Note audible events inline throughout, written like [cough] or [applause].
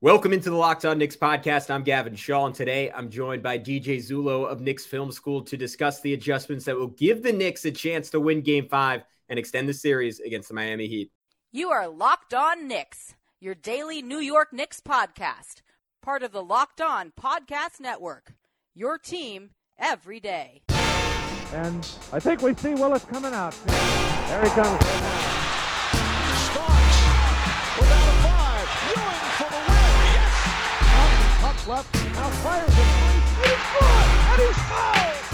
Welcome into the Locked On Knicks podcast. I'm Gavin Schall, and today I'm joined by DJ Zullo of Knicks Film School to discuss the adjustments that will give the Knicks a chance to win Game 5 and extend the series against the Miami Heat. You are Locked On Knicks, your daily New York Knicks podcast, part of the Locked On Podcast Network. Your team every day. And I think we see Willis coming out. There he comes. Yes. Puck left. Now fires it. And he's good. And he's fouled.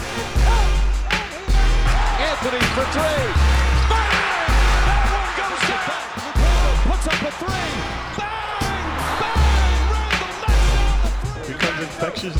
Anthony for three. Bang! That one goes down. Ricardo puts up a three. Bang! Bang! Randle knocks down the three. becomes infectious.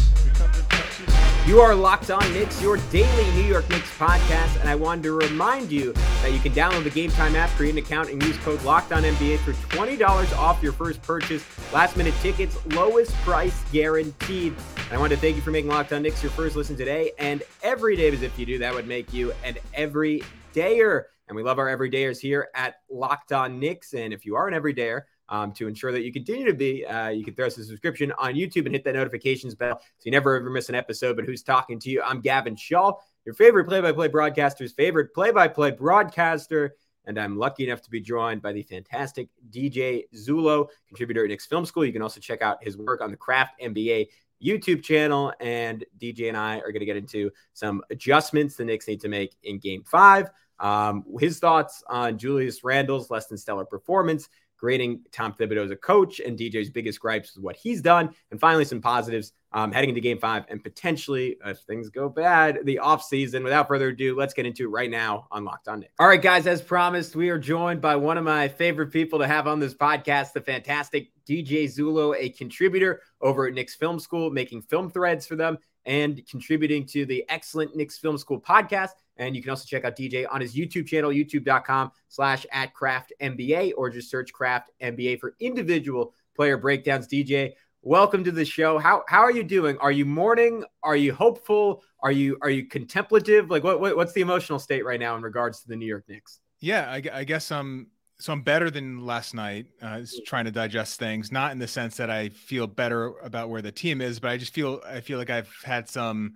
You are Locked On Knicks, your daily New York Knicks podcast, and I wanted to remind you that you can download the Game Time app, create an account, and use code Locked On NBA for twenty dollars off your first purchase. Last minute tickets, lowest price guaranteed. And I want to thank you for making Locked On Knicks your first listen today and every day, because if you do, that would make you an everydayer. And we love our everydayers here at Locked On Knicks. And if you are an everydayer, um, to ensure that you continue to be, uh, you can throw us a subscription on YouTube and hit that notifications bell so you never ever miss an episode. But who's talking to you? I'm Gavin Schall, your favorite play by play broadcaster's favorite play by play broadcaster. And I'm lucky enough to be joined by the fantastic DJ Zullo, contributor at Knicks Film School. You can also check out his work on the Craft NBA YouTube channel. And DJ and I are going to get into some adjustments the Knicks need to make in game five. Um, his thoughts on Julius Randle's less than stellar performance, grading Tom Thibodeau as a coach, and DJ's biggest gripes with what he's done. And finally, some positives um, heading into game five and potentially, if things go bad, the offseason. Without further ado, let's get into it right now on Locked On Knicks. All right, guys, as promised, we are joined by one of my favorite people to have on this podcast, the fantastic DJ Zullo, a contributor over at Knicks Film School, making film threads for them and contributing to the excellent Knicks Film School podcast. And you can also check out DJ on his YouTube channel, youtube.com slash at craft NBA, or just search craft NBA for individual player breakdowns. DJ, welcome to the show. How how are you doing? Are you mourning? Are you hopeful? Are you are you contemplative? Like what, what what's the emotional state right now in regards to the New York Knicks? Yeah, I, I guess I'm so I'm better than last night. Uh, just trying to digest things, not in the sense that I feel better about where the team is, but I just feel I feel like I've had some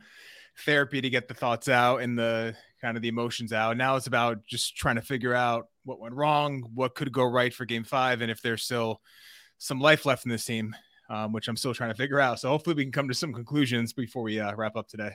therapy to get the thoughts out and the kind of the emotions out. Now it's about just trying to figure out what went wrong, what could go right for Game Five, and if there's still some life left in this team, um, which I'm still trying to figure out. So hopefully we can come to some conclusions before we uh, wrap up today.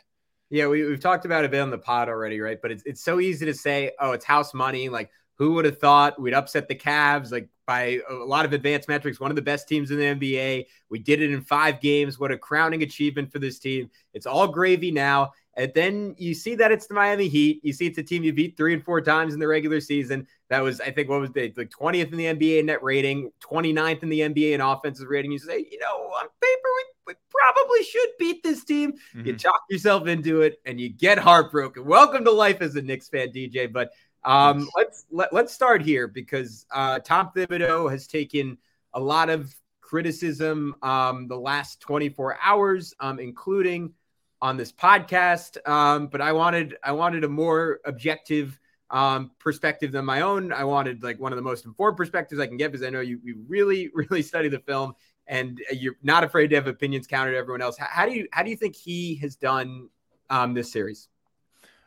Yeah, we, we've talked about it a bit on the pod already, right? But it's, it's so easy to say, oh, it's house money. Like, who would have thought we'd upset the Cavs? Like, by a lot of advanced metrics, one of the best teams in the NBA. We did it in five games. What a crowning achievement for this team. It's all gravy now. And then you see that it's the Miami Heat. You see it's a team you beat three and four times in the regular season. That was, I think, what was the like 20th in the NBA net rating, 29th in the NBA in offensive rating. You say, you know, on paper, we, we probably should beat this team. You Mhm. chalk yourself into it and you get heartbroken. Welcome to life as a Knicks fan, DJ. But um, let's let, let's start here because uh, Tom Thibodeau has taken a lot of criticism um, the last 24 hours, um, including on this podcast. Um, but I wanted I wanted a more objective um, perspective than my own. I wanted like one of the most informed perspectives I can get because I know you you really [laughs] really study the film and you're not afraid to have opinions counter to everyone else. How, how do you how do you think he has done um, this series?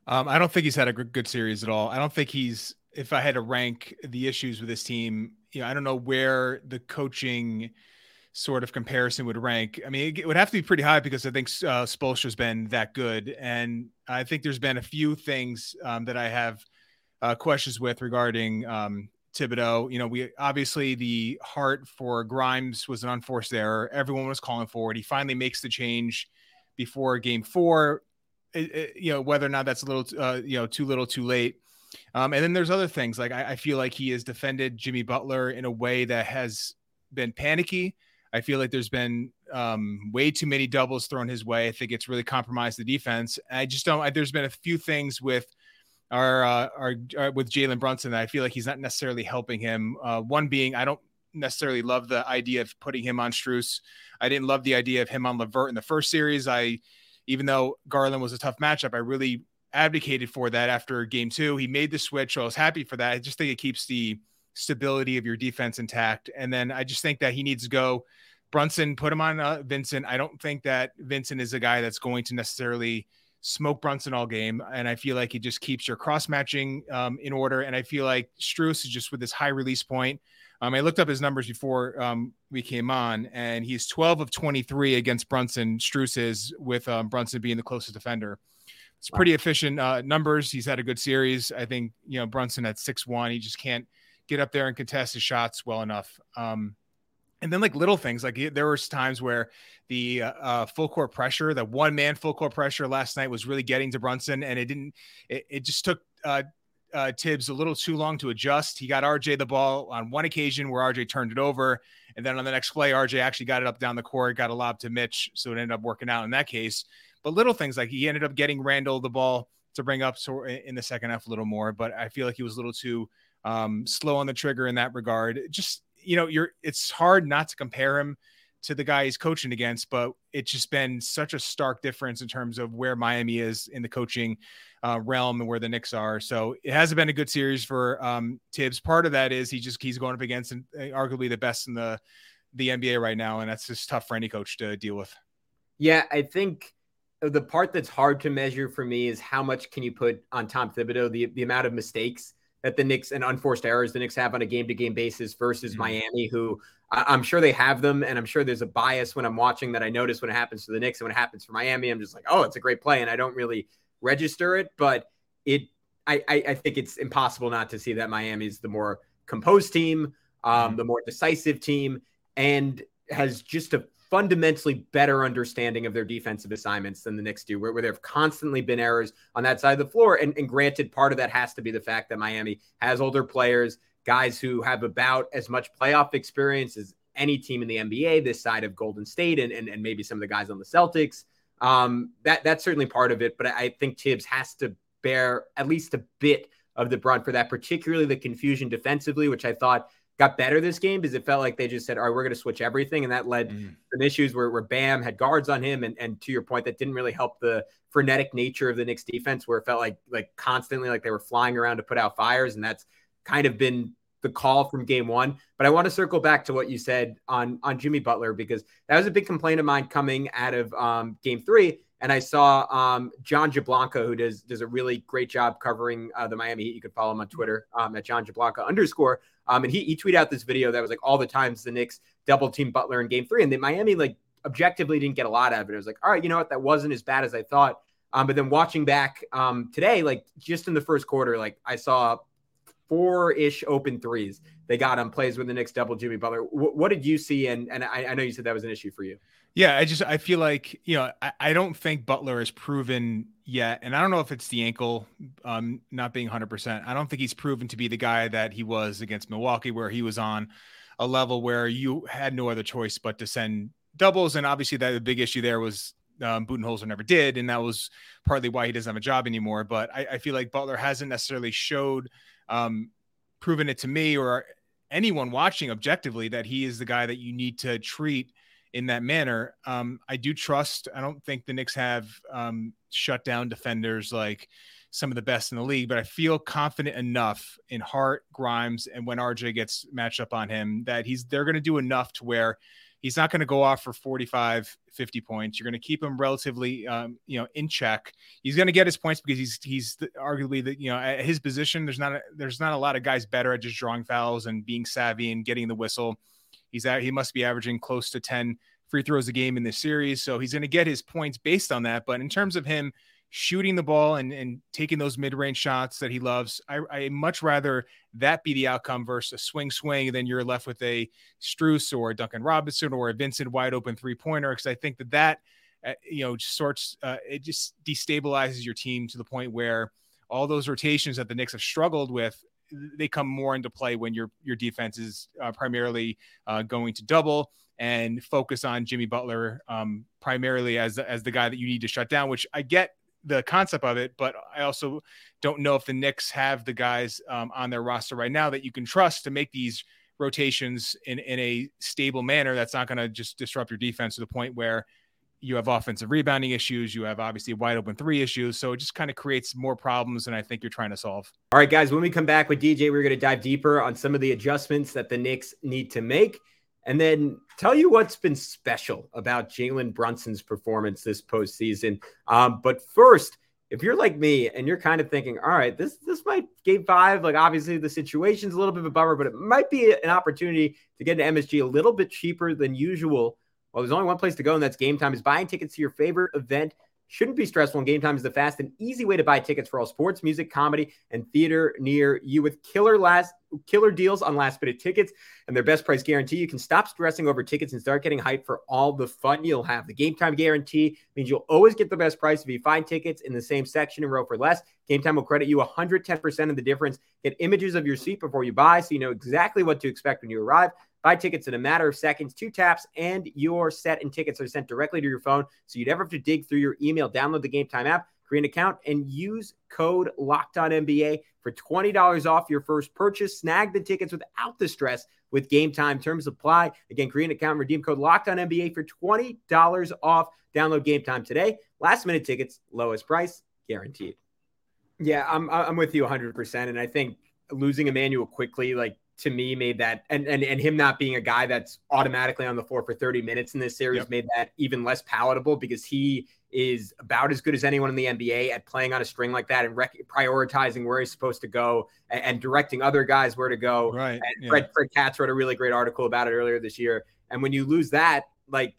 Um, I don't think he's had a good, series at all. I don't think he's. If I had to rank the issues with this team, you know, I don't know where the coaching sort of comparison would rank. I mean, it would have to be pretty high because I think uh, Spoelstra's been that good, and I think there's been a few things um, that I have uh, questions with regarding um, Thibodeau. You know, we obviously the Hart for Grimes was an unforced error. Everyone was calling for it. He finally makes the change before Game Four. It, you know, whether or not that's a little, uh, you know, too little, too late. Um, and then there's other things like I, I feel like he has defended Jimmy Butler in a way that has been panicky. I feel like there's been um, way too many doubles thrown his way. I think it's really compromised the defense. I just don't. I, there's been a few things with our uh, our, our with Jalen Brunson that I feel like he's not necessarily helping him. Uh, one being I don't necessarily love the idea of putting him on Strus. I didn't love the idea of him on LeVert in the first series. I even though Garland was a tough matchup, I really advocated for that after game two. He made the switch. So I was happy for that. I just think it keeps the stability of your defense intact. And then I just think that he needs to go Brunson, put him on uh, Vincent. I don't think that Vincent is a guy that's going to necessarily smoke Brunson all game. And I feel like he just keeps your cross matching um, in order. And I feel like Strus is just with this high release point. Um, I looked up his numbers before um, we came on, and he's 12 of 23 against Brunson. Strus is with um, Brunson being the closest defender. It's pretty efficient uh, numbers. He's had a good series. I think you know Brunson at six one. He just can't get up there and contest his shots well enough. Um, and then like little things like there was times where the uh, uh, full court pressure the one man full court pressure last night was really getting to brunson and it didn't it, it just took uh, Thibs a little too long to adjust. He got RJ the ball on one occasion where RJ turned it over. And then on the next play, RJ actually got it up down the court, got a lob to Mitch. So it ended up working out in that case. But little things like he ended up getting Randle the ball to bring up in the second half a little more. But I feel like he was a little too um, slow on the trigger in that regard. Just, you know, you're it's hard not to compare him to the guy he's coaching against, but it's just been such a stark difference in terms of where Miami is in the coaching uh, realm and where the Knicks are. So it hasn't been a good series for um, Thibs. Part of that is he just he's going up against arguably the best in the the NBA right now, and that's just tough for any coach to deal with. Yeah, I think the part that's hard to measure for me is how much can you put on Tom Thibodeau the the amount of mistakes that the Knicks and unforced errors the Knicks have on a game to game basis versus mm-hmm. Miami, who I, am sure they have them. And I'm sure there's a bias when I'm watching that I notice when it happens to the Knicks and when it happens for Miami. I'm just like, oh, it's a great play. And I don't really register it, but it, I, I, I think it's impossible not to see that Miami's the more composed team, um, mm-hmm. the more decisive team, and has just a fundamentally better understanding of their defensive assignments than the Knicks do, where, where there have constantly been errors on that side of the floor. And, and granted, part of that has to be the fact that Miami has older players, guys who have about as much playoff experience as any team in the NBA this side of Golden State and, and, and maybe some of the guys on the Celtics. Um, that that's certainly part of it, but I think Thibs has to bear at least a bit of the brunt for that, particularly the confusion defensively, which I thought got better this game because it felt like they just said, all right, we're going to switch everything. And that led mm. some issues where, where Bam had guards on him. And, and to your point, that didn't really help the frenetic nature of the Knicks defense, where it felt like, like constantly like they were flying around to put out fires. And that's kind of been the call from game one. But I want to circle back to what you said on, on Jimmy Butler, because that was a big complaint of mine coming out of um, game three. And I saw um, John Jablanca, who does does a really great job covering uh, the Miami Heat. You could follow him on Twitter um, at John Jablanca underscore. Um, and he, he tweeted out this video that was like all the times the Knicks double team Butler in game three. And the Miami, like, objectively didn't get a lot out of it. It was like, all right, you know what? That wasn't as bad as I thought. Um, but then watching back um, today, like, just in the first quarter, like, I saw four ish open threes they got on plays with the Knicks double Jimmy Butler. W- what did you see? And, and I, I know you said that was an issue for you. Yeah, I just I feel like you know I, I don't think Butler has proven yet, and I don't know if it's the ankle um, not being hundred percent. I don't think he's proven to be the guy that he was against Milwaukee, where he was on a level where you had no other choice but to send doubles, and obviously that the big issue there was um, Budenholzer never did, and that was partly why he doesn't have a job anymore. But I, I feel like Butler hasn't necessarily showed um, proven it to me or anyone watching objectively that he is the guy that you need to treat in that manner. Um, I do trust. I don't think the Knicks have um, shut down defenders like some of the best in the league, but I feel confident enough in Hart, Grimes, and when RJ gets matched up on him that he's they're going to do enough to where he's not going to go off for 45 50 points you're going to keep him relatively um, you know in check he's going to get his points because he's he's arguably the you know at his position there's not a, there's not a lot of guys better at just drawing fouls and being savvy and getting the whistle He's at, he must be averaging close to 10 free throws a game in this series. So he's going to get his points based on that. But in terms of him shooting the ball and, and taking those mid range shots that he loves, I, I much rather that be the outcome versus a swing swing. Then you're left with a Strus or a Duncan Robinson or a Vincent wide open three pointer. Because I think that that, uh, you know, sorts, uh, it just destabilizes your team to the point where all those rotations that the Knicks have struggled with they come more into play when your your defense is uh, primarily uh, going to double and focus on Jimmy Butler um, primarily as as the guy that you need to shut down. Which I get the concept of it, but I also don't know if the Knicks have the guys um, on their roster right now that you can trust to make these rotations in in a stable manner. That's not going to just disrupt your defense to the point where you have offensive rebounding issues. You have obviously wide open three issues. So it just kind of creates more problems than I think you're trying to solve. All right, guys, when we come back with DJ, we're going to dive deeper on some of the adjustments that the Knicks need to make. And then tell you what's been special about Jalen Brunson's performance this postseason. Um, but first, if you're like me and you're kind of thinking, all right, this this might game five, like obviously the situation's a little bit of a bummer, but it might be an opportunity to get into MSG a little bit cheaper than usual. Well, there's only one place to go, and that's game time. Is buying tickets to your favorite event shouldn't be stressful. And game time is the fast and easy way to buy tickets for all sports, music, comedy, and theater near you with killer last killer deals on last minute tickets and their best price guarantee. You can stop stressing over tickets and start getting hyped for all the fun you'll have. The game time guarantee means you'll always get the best price if you find tickets in the same section and row for less. Game time will credit you 110% of the difference. Get images of your seat before you buy so you know exactly what to expect when you arrive. Buy tickets in a matter of seconds, two taps, and your set and tickets are sent directly to your phone. So you never have to dig through your email. Download the Game Time app, create an account, and use code Locked On for $20 off your first purchase. Snag the tickets without the stress with Game Time. Terms apply. Again, create an account, redeem code Locked On for $20 off. Download Game Time today. Last minute tickets, lowest price, guaranteed. Yeah, I'm I'm with you 100%. And I think losing Immanuel Quickley, like to me made that and, and and him not being a guy that's automatically on the floor for 30 minutes in this series yep. made that even less palatable because he is about as good as anyone in the NBA at playing on a string like that and rec- prioritizing where he's supposed to go and, and, directing other guys where to go. Right. And yeah. Fred, Fred Katz wrote a really great article about it earlier this year. And when you lose that, like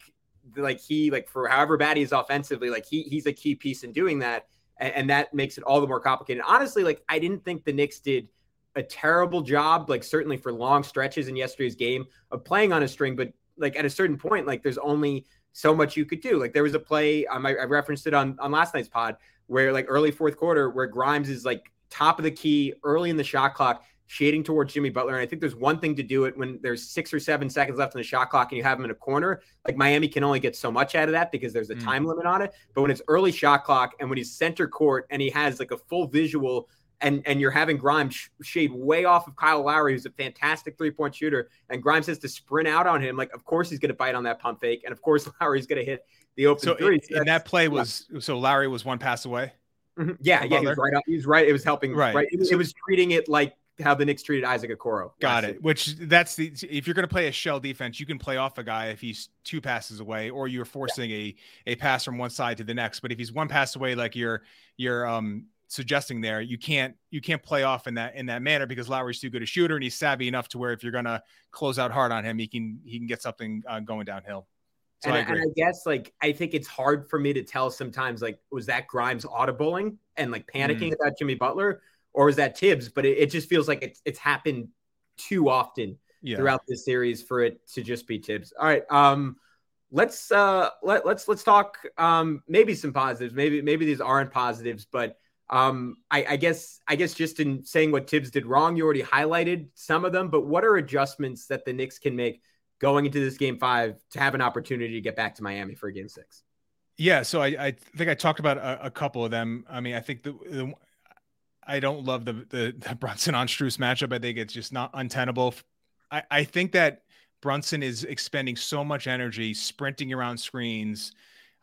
like he like for however bad he is offensively, like he he's a key piece in doing that. And, and that makes it all the more complicated. Honestly, like I didn't think the Knicks did – a terrible job, like certainly for long stretches in yesterday's game of playing on a string, but like at a certain point, like there's only so much you could do. Like there was a play, um, I, I referenced it on on last night's pod where like early fourth quarter where Grimes is like top of the key early in the shot clock, shading towards Jimmy Butler. And I think there's one thing to do it when there's six or seven seconds left in the shot clock and you have him in a corner. Like Miami can only get so much out of that because there's a mm. time limit on it. But when it's early shot clock and when he's center court and he has like a full visual and and you're having Grimes shade way off of Kyle Lowry, who's a fantastic three point shooter, and Grimes has to sprint out on him. Like, of course he's going to bite on that pump fake, and of course [laughs] Lowry's going to hit the open so three. So and that play was yeah. so Lowry was one pass away. Mm-hmm. Yeah, yeah, he was right. He was right. It was helping. Right, right. It, it was treating it like how the Knicks treated Isaac Okoro. Got it. Which that's the if you're going to play a shell defense, you can play off a guy if he's two passes away, or you're forcing yeah. a a pass from one side to the next. But if he's one pass away, like you're you're um suggesting there. You can't you can't play off in that in that manner because Lowry's too good a shooter and he's savvy enough to where if you're gonna close out hard on him, he can he can get something uh, going downhill. So and, I and, I guess like I think it's hard for me to tell sometimes like was that Grimes audibling and like panicking mm. about Jimmy Butler or was that Thibs? But it, it just feels like it's it's happened too often yeah. throughout this series for it to just be Thibs. All right. Um let's uh let, let's let's talk um maybe some positives maybe maybe these aren't positives but um, I, I, guess I guess just in saying what Thibs did wrong, you already highlighted some of them. But what are adjustments that the Knicks can make going into this game five to have an opportunity to get back to Miami for game six? Yeah, so I, I think I talked about a, a, couple of them. I mean, I think the, the I don't love the, the, the Brunson on Strus matchup. I think it's just not untenable. I, I think that Brunson is expending so much energy sprinting around screens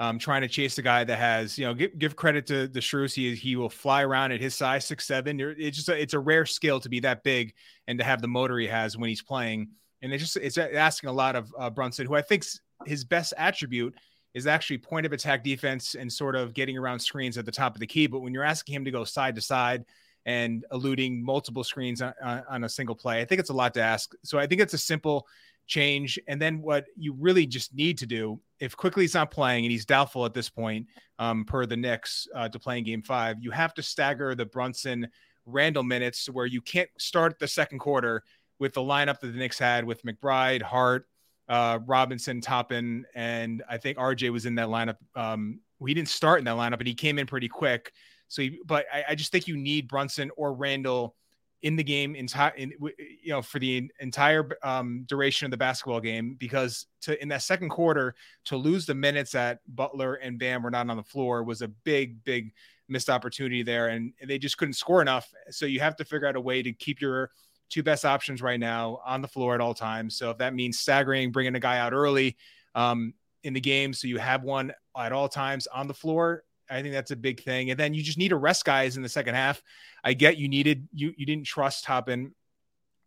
um, trying to chase a guy that has, you know, give, give credit to the Strus. He, he will fly around at his size, six, seven. It's just, a, it's a rare skill to be that big and to have the motor he has when he's playing. And it's just, it's asking a lot of uh, Brunson, who I think his best attribute is actually point of attack defense and sort of getting around screens at the top of the key. But when you're asking him to go side to side and eluding multiple screens on, on, a single play, I think it's a lot to ask. So I think it's a simple change. And then what you really just need to do, if Quickley's not playing and he's doubtful at this point, um, per the Knicks uh, to play in game five, you have to stagger the Brunson Randall minutes where you can't start the second quarter with the lineup that the Knicks had with McBride, Hart, uh, Robinson, Toppin, and I think RJ was in that lineup. Um, he didn't start in that lineup, but he came in pretty quick. So, he, but I, I just think you need Brunson or Randle in the game entire you know for the entire um, duration of the basketball game because to in that second quarter to lose the minutes that Butler and Bam were not on the floor was a big big missed opportunity there and they just couldn't score enough. So you have to figure out a way to keep your two best options right now on the floor at all times. So if that means staggering bringing a guy out early um, in the game so you have one at all times on the floor I think that's a big thing. And then you just need to rest guys in the second half. I get you needed you you didn't trust Toppin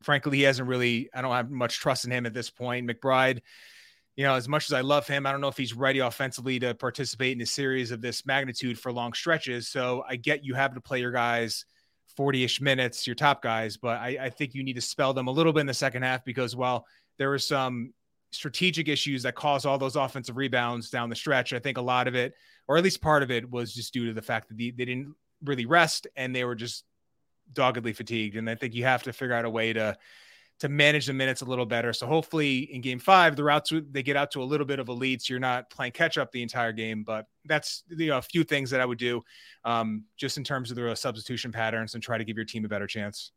frankly, he hasn't really. I don't have much trust in him at this point. McBride, you know, as much as I love him, I don't know if he's ready offensively to participate in a series of this magnitude for long stretches. So I get you have to play your guys 40-ish minutes, your top guys, but I, I think you need to spell them a little bit in the second half because while there were some strategic issues that caused all those offensive rebounds down the stretch, I think a lot of it, or at least part of it, was just due to the fact that they, they didn't really rest and they were just doggedly fatigued. And I think you have to figure out a way to to manage the minutes a little better. So hopefully in game five, they're out to, they get out to a little bit of a lead. So you're not playing catch up the entire game, but that's you know, a few things that I would do um, just in terms of the substitution patterns and try to give your team a better chance.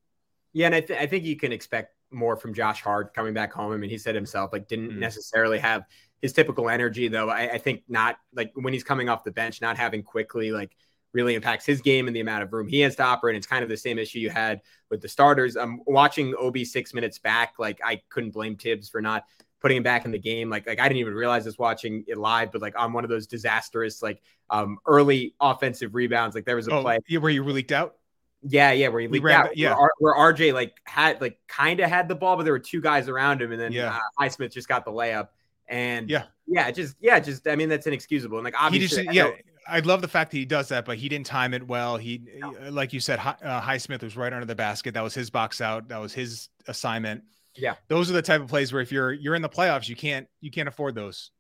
Yeah. And I, th- I think you can expect more from Josh Hart coming back home. I mean, he said himself, like didn't mm-hmm. necessarily have his typical energy though. I, I think not like when he's coming off the bench, not having Quickley, like really impacts his game and the amount of room he has to operate. It's kind of the same issue you had with the starters. I'm um, watching Obi six minutes back. Like I couldn't blame Thibs for not putting him back in the game. Like, like I didn't even realize this watching it live, but like on one of those disastrous, like um, early offensive rebounds, like there was a oh, play where you leaked out. Yeah, yeah, where he leaked ran, out. Yeah, where, where, RJ like had like kind of had the ball, but there were two guys around him, and then yeah. uh, Highsmith just got the layup. And yeah, yeah, just yeah, just I mean that's inexcusable. And like obviously, just, yeah, I love the fact that he does that, but he didn't time it well. He, no. Uh, like you said, uh, Highsmith was right under the basket. That was his box out. That was his assignment. Yeah, those are the type of plays where if you're you're in the playoffs, you can't you can't afford those.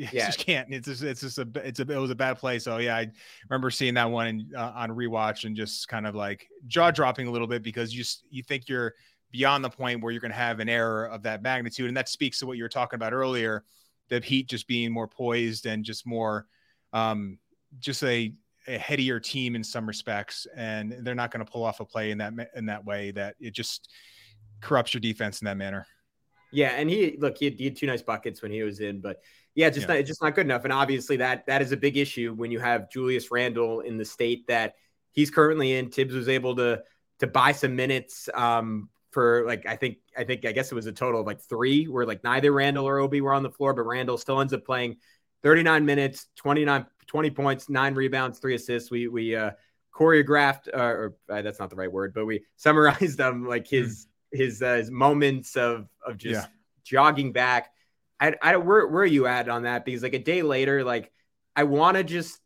You [laughs] yeah. just can't. It's just, it's just a it's a it was a bad play. So yeah, I remember seeing that one in, uh, on rewatch and just kind of like jaw dropping a little bit because you you think you're beyond the point where you're going to have an error of that magnitude, and that speaks to what you were talking about earlier, the Heat just being more poised and just more um, just a, a headier team in some respects, and they're not going to pull off a play in that in that way that it just corrupts your defense in that manner. Yeah, and he look he had, he had two nice buckets when he was in, but yeah, just yeah. not just not good enough. And obviously that that is a big issue when you have Julius Randle in the state that he's currently in. Thibs was able to to buy some minutes um, for like I think I think I guess it was a total of like three where like neither Randle or Obi were on the floor, but Randle still ends up playing 39 minutes, 29 20 points, nine rebounds, three assists. We we uh, choreographed, uh, or uh, that's not the right word, but we [laughs] summarized them like his mm. his uh, his moments of of just yeah. jogging back. I, I where where are you at on that? Because like a day later, like I want to just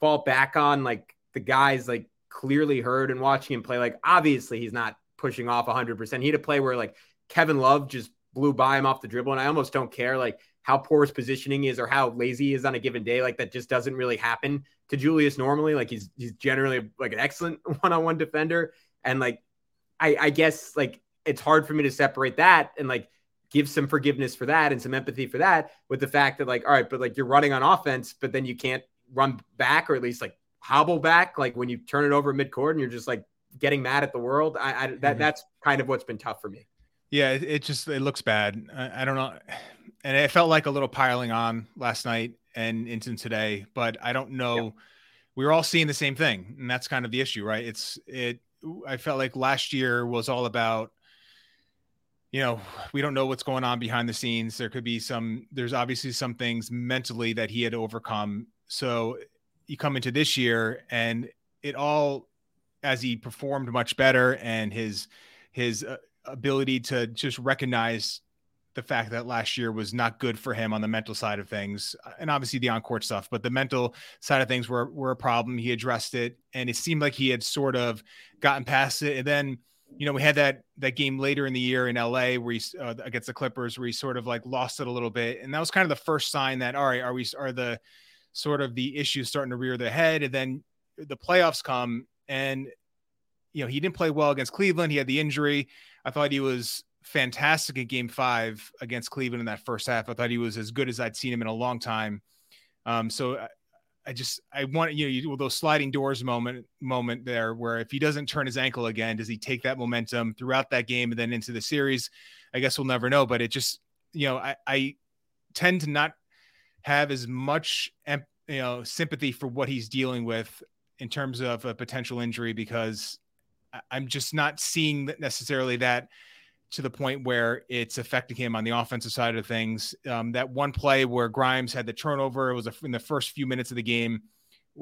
fall back on like the guys like clearly heard and watching him play. Like obviously he's not pushing off 100. percent He had a play where like Kevin Love just blew by him off the dribble, and I almost don't care. Like how poor his positioning is or how lazy he is on a given day. Like that just doesn't really happen to Julius normally. Like he's he's generally like an excellent [laughs] one-on-one defender. And like I, I guess like it's hard for me to separate that and like give some forgiveness for that and some empathy for that with the fact that like all right, but like you're running on offense, but then you can't run back or at least like hobble back like when you turn it over midcourt and you're just like getting mad at the world. I, I that mm-hmm. that's kind of what's been tough for me. Yeah, it, it just it looks bad. I, I, don't know and it felt like a little piling on last night and into today, but I don't know. Yep. We were all seeing the same thing, and that's kind of the issue, right? It's it. I felt like last year was all about, you know, we don't know what's going on behind the scenes. There could be some. There's obviously some things mentally that he had overcome. So you come into this year, and it all, as he performed much better, and his his uh, ability to just recognize the fact that last year was not good for him on the mental side of things, uh, and obviously the on-court stuff, but the mental side of things were were a problem. He addressed it, and it seemed like he had sort of gotten past it. And then, you know, we had that that game later in the year in LA where he uh, against the Clippers, where he sort of like lost it a little bit, and that was kind of the first sign that all right, are we are the sort of the issues starting to rear their head, and then the playoffs come, and you know he didn't play well against Cleveland. He had the injury. I thought he was fantastic in game five against Cleveland in that first half. I thought he was as good as I'd seen him in a long time. Um, so I, just, I want, you know, you, those sliding doors moment, moment there where if he doesn't turn his ankle again, does he take that momentum throughout that game and then into the series? I guess we'll never know, but it just, you know, I, I tend to not have as much, you know, sympathy for what he's dealing with in terms of a potential injury because I'm just not seeing necessarily that to the point where it's affecting him on the offensive side of things. Um, that one play where Grimes had the turnover, it was a, in the first few minutes of the game.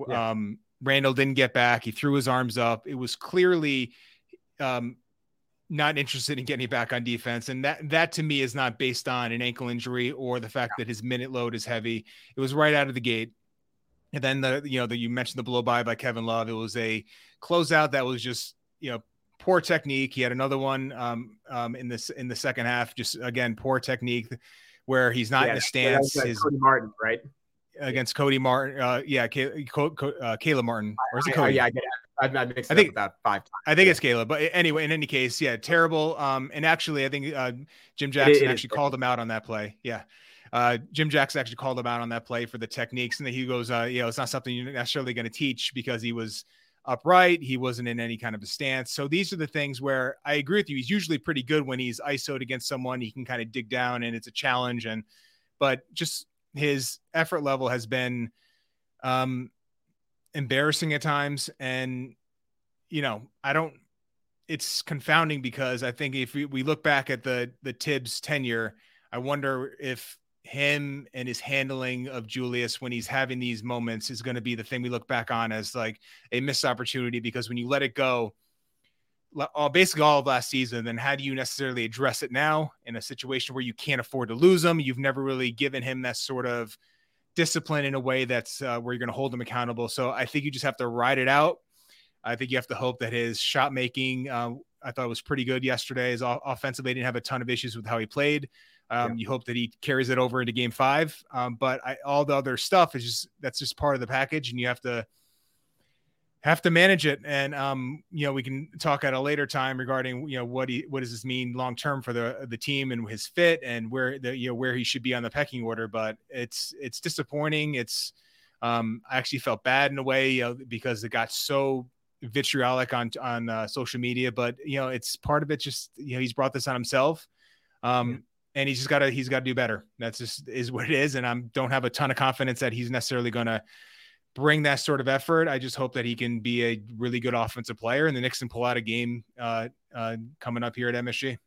Yeah. Um, Randle didn't get back. He threw his arms up. It was clearly um, not interested in getting back on defense. And that that to me is not based on an ankle injury or the fact that his minute load is heavy. It was right out of the gate. And then the you know the you mentioned the blow by by Kevin Love. It was a closeout that was just you know poor technique. He had another one um, um, in this in the second half. Just again poor technique where he's not yeah, in a stance. His, Cody Martin, right? Against Cody Martin, uh, yeah, Kay, uh, Caleb Martin. Where's it Cody? yeah, I get it. I've, mixed I think about five times. I think it's Kayla, but anyway, in any case, yeah, terrible. Um, and actually, I think uh, Jim Jackson it, it actually called him out on that play. Yeah, uh, Jim Jackson actually called him out on that play for the techniques, and then he goes, uh, you know, it's not something you're necessarily going to teach because he was upright, he wasn't in any kind of a stance. So these are the things where I agree with you. He's usually pretty good when he's ISO'd against someone. He can kind of dig down, and it's a challenge. And but just his effort level has been um embarrassing at times and you know i don't it's confounding because i think if we, we look back at the the Thibs tenure i wonder if him and his handling of julius when he's having these moments is going to be the thing we look back on as like a missed opportunity because when you let it go all, basically all of last season, then how do you necessarily address it now in a situation where you can't afford to lose him? You've never really given him that sort of discipline in a way that's uh, where you're going to hold him accountable. So I think you just have to ride it out. I think you have to hope that his shot making, uh, I thought was pretty good yesterday. His offensively didn't have a ton of issues with how he played. Um, yeah. You hope that he carries it over into game five. Um, but I, all the other stuff is just that's just part of the package, and you have to have to manage it. And um, you know, we can talk at a later time regarding you know what he what does this mean long term for the the team and his fit and where the you know where he should be on the pecking order. But it's it's disappointing. It's um, I actually felt bad in a way you know, because it got so vitriolic on on uh, social media. But you know, it's part of it. Just you know, he's brought this on himself. Um, mm-hmm. And he's just got to he's got to do better. That's just is what it is. And I don't have a ton of confidence that he's necessarily going to bring that sort of effort. I just hope that he can be a really good offensive player, and the Knicks can pull out a game uh, uh, coming up here at MSG.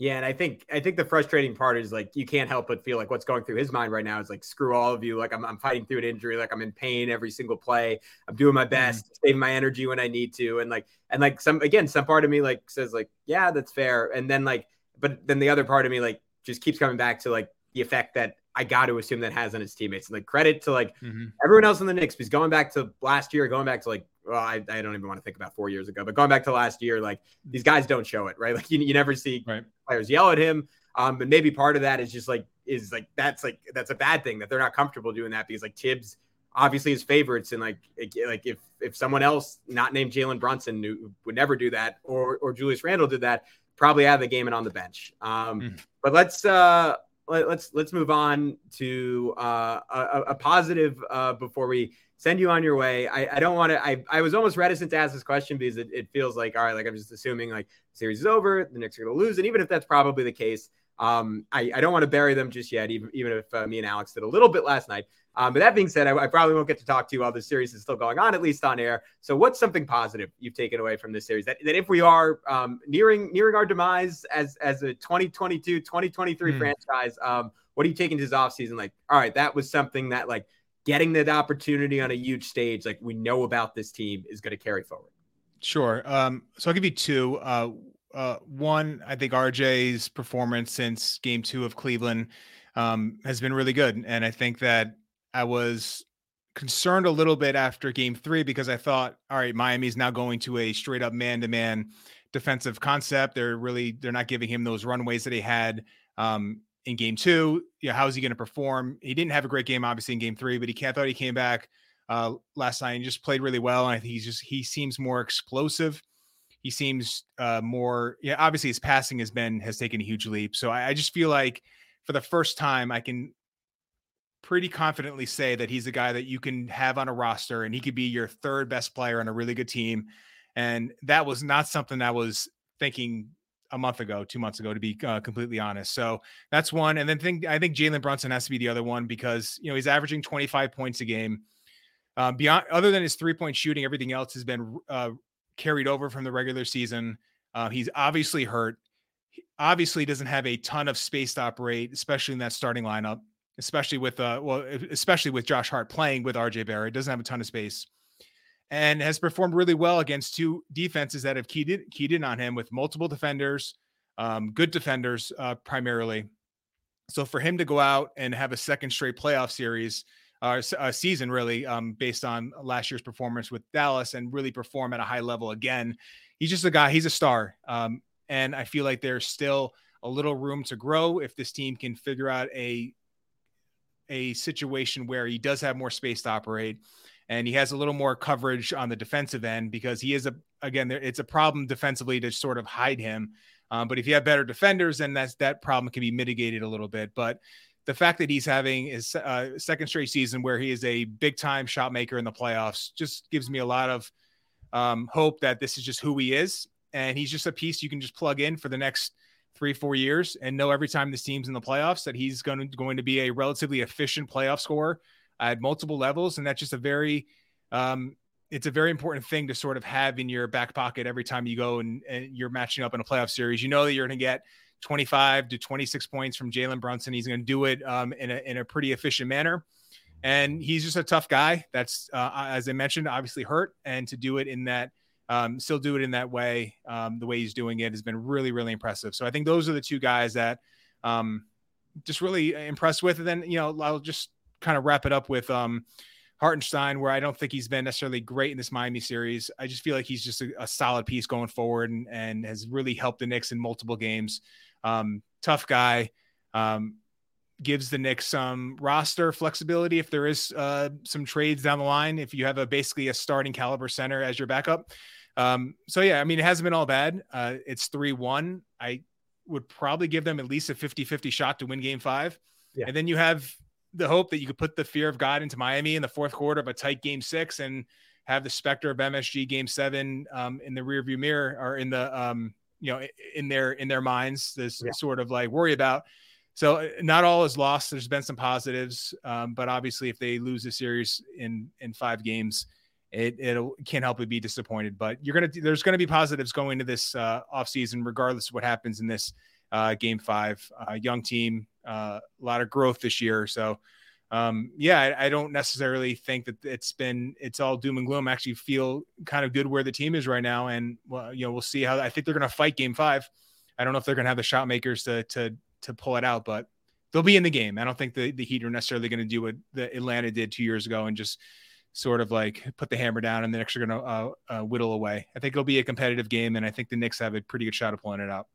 Yeah, and I think I think the frustrating part is like you can't help but feel like what's going through his mind right now is like screw all of you. Like I'm, I'm fighting through an injury. Like I'm in pain every single play. I'm doing my best, mm-hmm. saving my energy when I need to, and like and like some again some part of me like says like yeah that's fair, and then like but then the other part of me like just keeps coming back to like the effect that I got to assume that has on his teammates. And like credit to like mm-hmm. everyone else in the Knicks, because going back to last year, going back to like, well, I, I don't even want to think about four years ago, but going back to last year, like these guys don't show it, right? [laughs] Like you, you never see right. players yell at him. Um, but maybe part of that is just like, is like, that's like, that's a bad thing that they're not comfortable doing that because like Thibs obviously his favorites. And like, like if, if someone else not named Jalen Brunson knew, would never do that or, or Julius Randle did that, probably out of the game and on the bench. Um, mm. but let's, uh, let, us let's move on to uh, a, a, positive uh, before we send you on your way. I, I don't want to. I, I was almost reticent to ask this question because it, it feels like all right, like I'm just assuming like the series is over, the Knicks are going to lose, and even if that's probably the case, um, I, I don't want to bury them just yet, even even if uh, me and Alex did a little bit last night. Um, but that being said, I, I, probably won't get to talk to you while the series is still going on, at least on air. So, what's something positive you've taken away from this series? That, that if we are um, nearing nearing our demise as as a 2022 2023 mm. franchise, um, what are you taking to this offseason? Like, all right, that was something that like getting that opportunity on a huge stage, like we know about this team, is going to carry forward. Sure. Um, so I'll give you two. Uh, uh, one, I think RJ's performance since Game Two of Cleveland um, has been really good, and I think that I was concerned a little bit after game three because I thought, all right, Miami's now going to a straight up man to man defensive concept. They're really they're not giving him those runways that he had um, in game two. You know, how is he going to perform? He didn't have a great game, obviously, in game three, but he I thought he came back uh, last night and just played really well. And I think he's just he seems more explosive. He seems uh, more, yeah. Obviously, his passing has been has taken a huge leap. So I, I just feel like for the first time, I can pretty confidently say that he's a guy that you can have on a roster and he could be your third best player on a really good team. And that was not something I was thinking a month ago, two months ago, to be uh, completely honest. So that's one. And then think I think Jalen Brunson has to be the other one because you know he's averaging 25 points a game. Uh, beyond other than his three point shooting, everything else has been uh, carried over from the regular season. Uh, he's obviously hurt. He obviously doesn't have a ton of space to operate, especially in that starting lineup especially with uh well especially with Josh Hart playing with RJ Barrett doesn't have a ton of space and has performed really well against two defenses that have keyed in, keyed in on him with multiple defenders, um, good defenders uh, primarily. So for him to go out and have a second straight playoff series, uh, season really, um, based on last year's performance with Dallas, and really perform at a high level again, he's just a guy. He's a star, um, and I feel like there's still a little room to grow if this team can figure out a a situation where he does have more space to operate and he has a little more coverage on the defensive end because he is a again it's a problem defensively to sort of hide him um, but if you have better defenders then that's that problem can be mitigated a little bit but the fact that he's having his uh, second straight season where he is a big time shot maker in the playoffs just gives me a lot of um, hope that this is just who he is and he's just a piece you can just plug in for the next three four years and know every time this team's in the playoffs that he's going to going to be a relatively efficient playoff scorer at multiple levels, and that's just a very um, it's a very important thing to sort of have in your back pocket every time you go and, and you're matching up in a playoff series. You know that you're going to get 25 to 26 points from Jalen Brunson. He's going to do it um, in, a, in a pretty efficient manner. And he's just a tough guy. That's, uh, as I mentioned, obviously hurt. And to do it in that, um, still do it in that way, um, the way he's doing it has been really, really impressive. So I think those are the two guys that um, just really impressed with. And then, you know, I'll just kind of wrap it up with um, Hartenstein, where I don't think he's been necessarily great in this Miami series. I just feel like he's just a, a solid piece going forward and, and, has really helped the Knicks in multiple games. Um, tough guy. Um, gives the Knicks some roster flexibility if there is uh, some trades down the line. If you have a basically a starting caliber center as your backup. Um, so yeah, I mean, it hasn't been all bad. Uh, it's three one. I would probably give them at least a 50 50 shot to win game five. Yeah. And then you have the hope that you could put the fear of God into Miami in the fourth quarter of a tight game six and have the specter of MSG game seven um, in the rearview mirror or in the um, you know in their in their minds this yeah. sort of like worry about so uh, not all is lost there's been some positives um, but obviously if they lose the series in in five games it it can't help but be disappointed but you're gonna there's gonna be positives going to this uh, off season regardless of what happens in this uh, game five uh, young team uh, a lot of growth this year. So, um, yeah, I, I, don't necessarily think that it's been it's all doom and gloom. I actually feel kind of good where the team is right now, and well, you know, we'll see how. I think they're going to fight Game Five. I don't know if they're going to have the shot makers to to to pull it out, but they'll be in the game. I don't think the the Heat are necessarily going to do what the Atlanta did two years ago and just sort of like put the hammer down and the Knicks are going to uh, uh, whittle away. I think it'll be a competitive game, and I think the Knicks have a pretty good shot of pulling it out.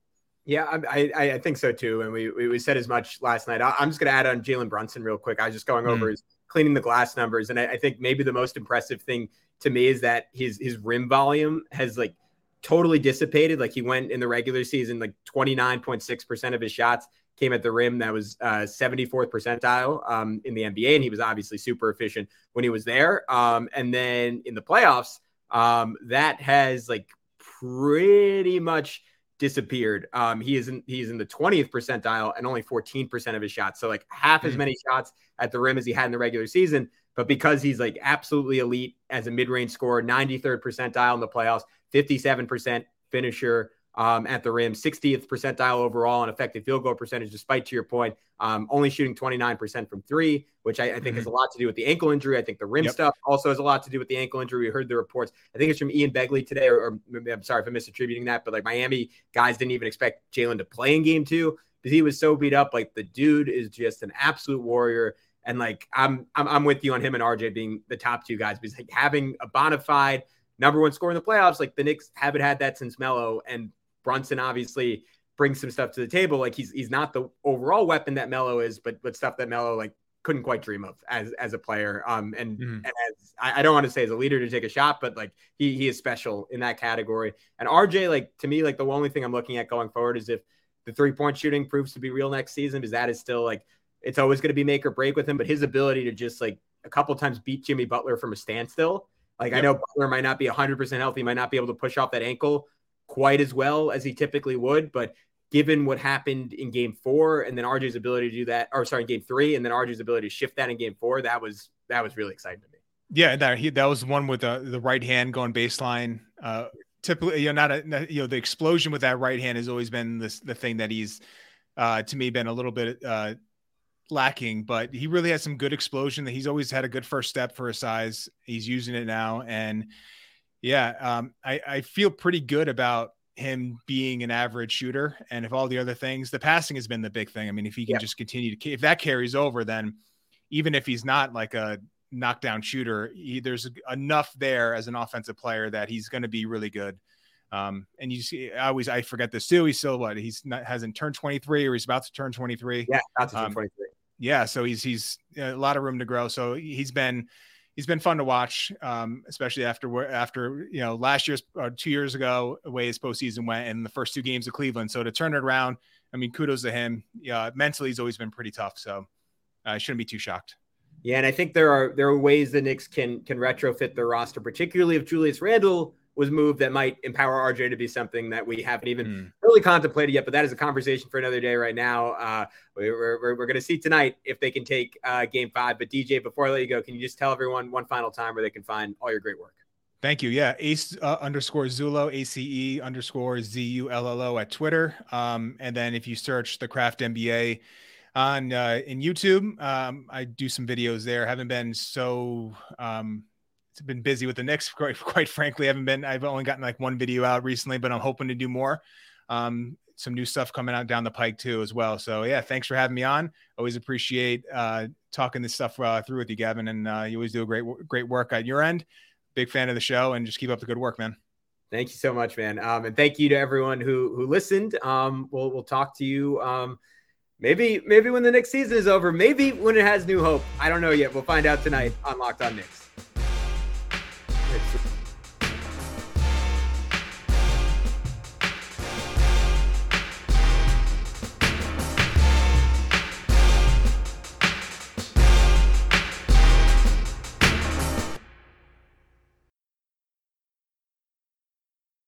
Yeah, I, I, I think so too. And we, we, we said as much last night. I, am just going to add on Jalen Brunson real quick. I was just going mm. over his cleaning the glass numbers, and I, I, think maybe the most impressive thing to me is that his his rim volume has like totally dissipated. Like he went in the regular season, like 29.6 percent of his shots came at the rim. That was uh, 74th percentile um, in the NBA, and he was obviously super efficient when he was there. Um, and then in the playoffs, um, that has like pretty much disappeared. Um, he is in he's in the 20th percentile and only 14% of his shots. So like half mm-hmm. as hmm. many shots at the rim as he had in the regular season. But because he's like absolutely elite as a mid-range scorer, 93rd percentile in the playoffs, 57% finisher, um, at the rim, 60th percentile overall on effective field goal percentage, despite to your point, um, only shooting 29% from three, which I, I think mm-hmm. has a lot to do with the ankle injury. I think the rim yep. stuff also has a lot to do with the ankle injury. We heard the reports. I think it's from Ian Begley today, or, or I'm sorry if I'm misattributing that, but like Miami guys didn't even expect Jalen to play in game two because he was so beat up. Like the dude is just an absolute warrior. And like I'm, I'm, I'm with you on him and RJ being the top two guys because like having a bona fide number one score in the playoffs, like the Knicks haven't had that since Melo, and Brunson obviously brings some stuff to the table. Like he's he's not the overall weapon that Melo is, but but stuff that Melo like couldn't quite dream of as as a player. Um and mm-hmm. and as I, I, don't want to say as a leader to take a shot, but like he he is special in that category. And RJ, like to me, like the only thing I'm looking at going forward is if the three point shooting proves to be real next season, because that is still like it's always going to be make or break with him. But his ability to just like a couple times beat Jimmy Butler from a standstill. Like yep. I know Butler might not be 100% healthy, might not be able to push off that ankle, quite as well as he typically would, but given what happened in game four and then RJ's ability to do that, or sorry, game three, and then RJ's ability to shift that in game four, that was that was really exciting to me. Yeah, that he that was one with the the right hand going baseline. Uh typically, you know, not a you know, the explosion with that right hand has always been this the thing that he's uh to me been a little bit uh lacking, but he really has some good explosion. That he's always had a good first step for his size. He's using it now, and yeah, um, I, I feel pretty good about him being an average shooter. And if all the other things, the passing has been the big thing. I mean, if he can yeah. just continue to, if that carries over, then even if he's not like a knockdown shooter, he, there's enough there as an offensive player that he's going to be really good. Um, and you see, I always I forget this too. He's still what he's not hasn't turned 23 or he's about to turn 23. Yeah, about to turn um, 23. Yeah, so he's he's a lot of room to grow. So he's been he's been fun to watch, um, especially after after you know last year's or uh, two years ago the way his postseason went and the first two games of Cleveland. So to turn it around, I mean, kudos to him. Yeah, mentally he's always been pretty tough. So I shouldn't be too shocked. Yeah, and I think there are there are ways the Knicks can can retrofit their roster, particularly if Julius Randle was moved that might empower RJ to be something that we haven't even mm. really contemplated yet. But that is a conversation for another day right now. Uh, we're, we're, we're going to see tonight if they can take uh, game five. But DJ, before I let you go, can you just tell everyone one final time where they can find all your great work? Thank you. Yeah. Ace uh, underscore Zullo, ACE underscore Z U L L O at Twitter. Um, and then if you search the Craft NBA on uh, in YouTube, um, I do some videos there. Haven't been so um, been busy with the Knicks. Quite, [laughs] quite frankly, I haven't been. I've only gotten like one video out recently, but I'm hoping to do more. Um, some new stuff coming out down the pike too, as well. So yeah, thanks for having me on. Always appreciate uh, talking this stuff uh, through with you, Gavin, and uh, you always do a great, great work at your end. Big fan of the show, and just keep up the good work, man. Thank you so much, man. Um, and thank you to everyone who who listened. Um, we'll we'll talk to you. Um, maybe maybe when the next season is over. Maybe when it has new hope. I don't know yet. We'll find out tonight on Locked On Knicks.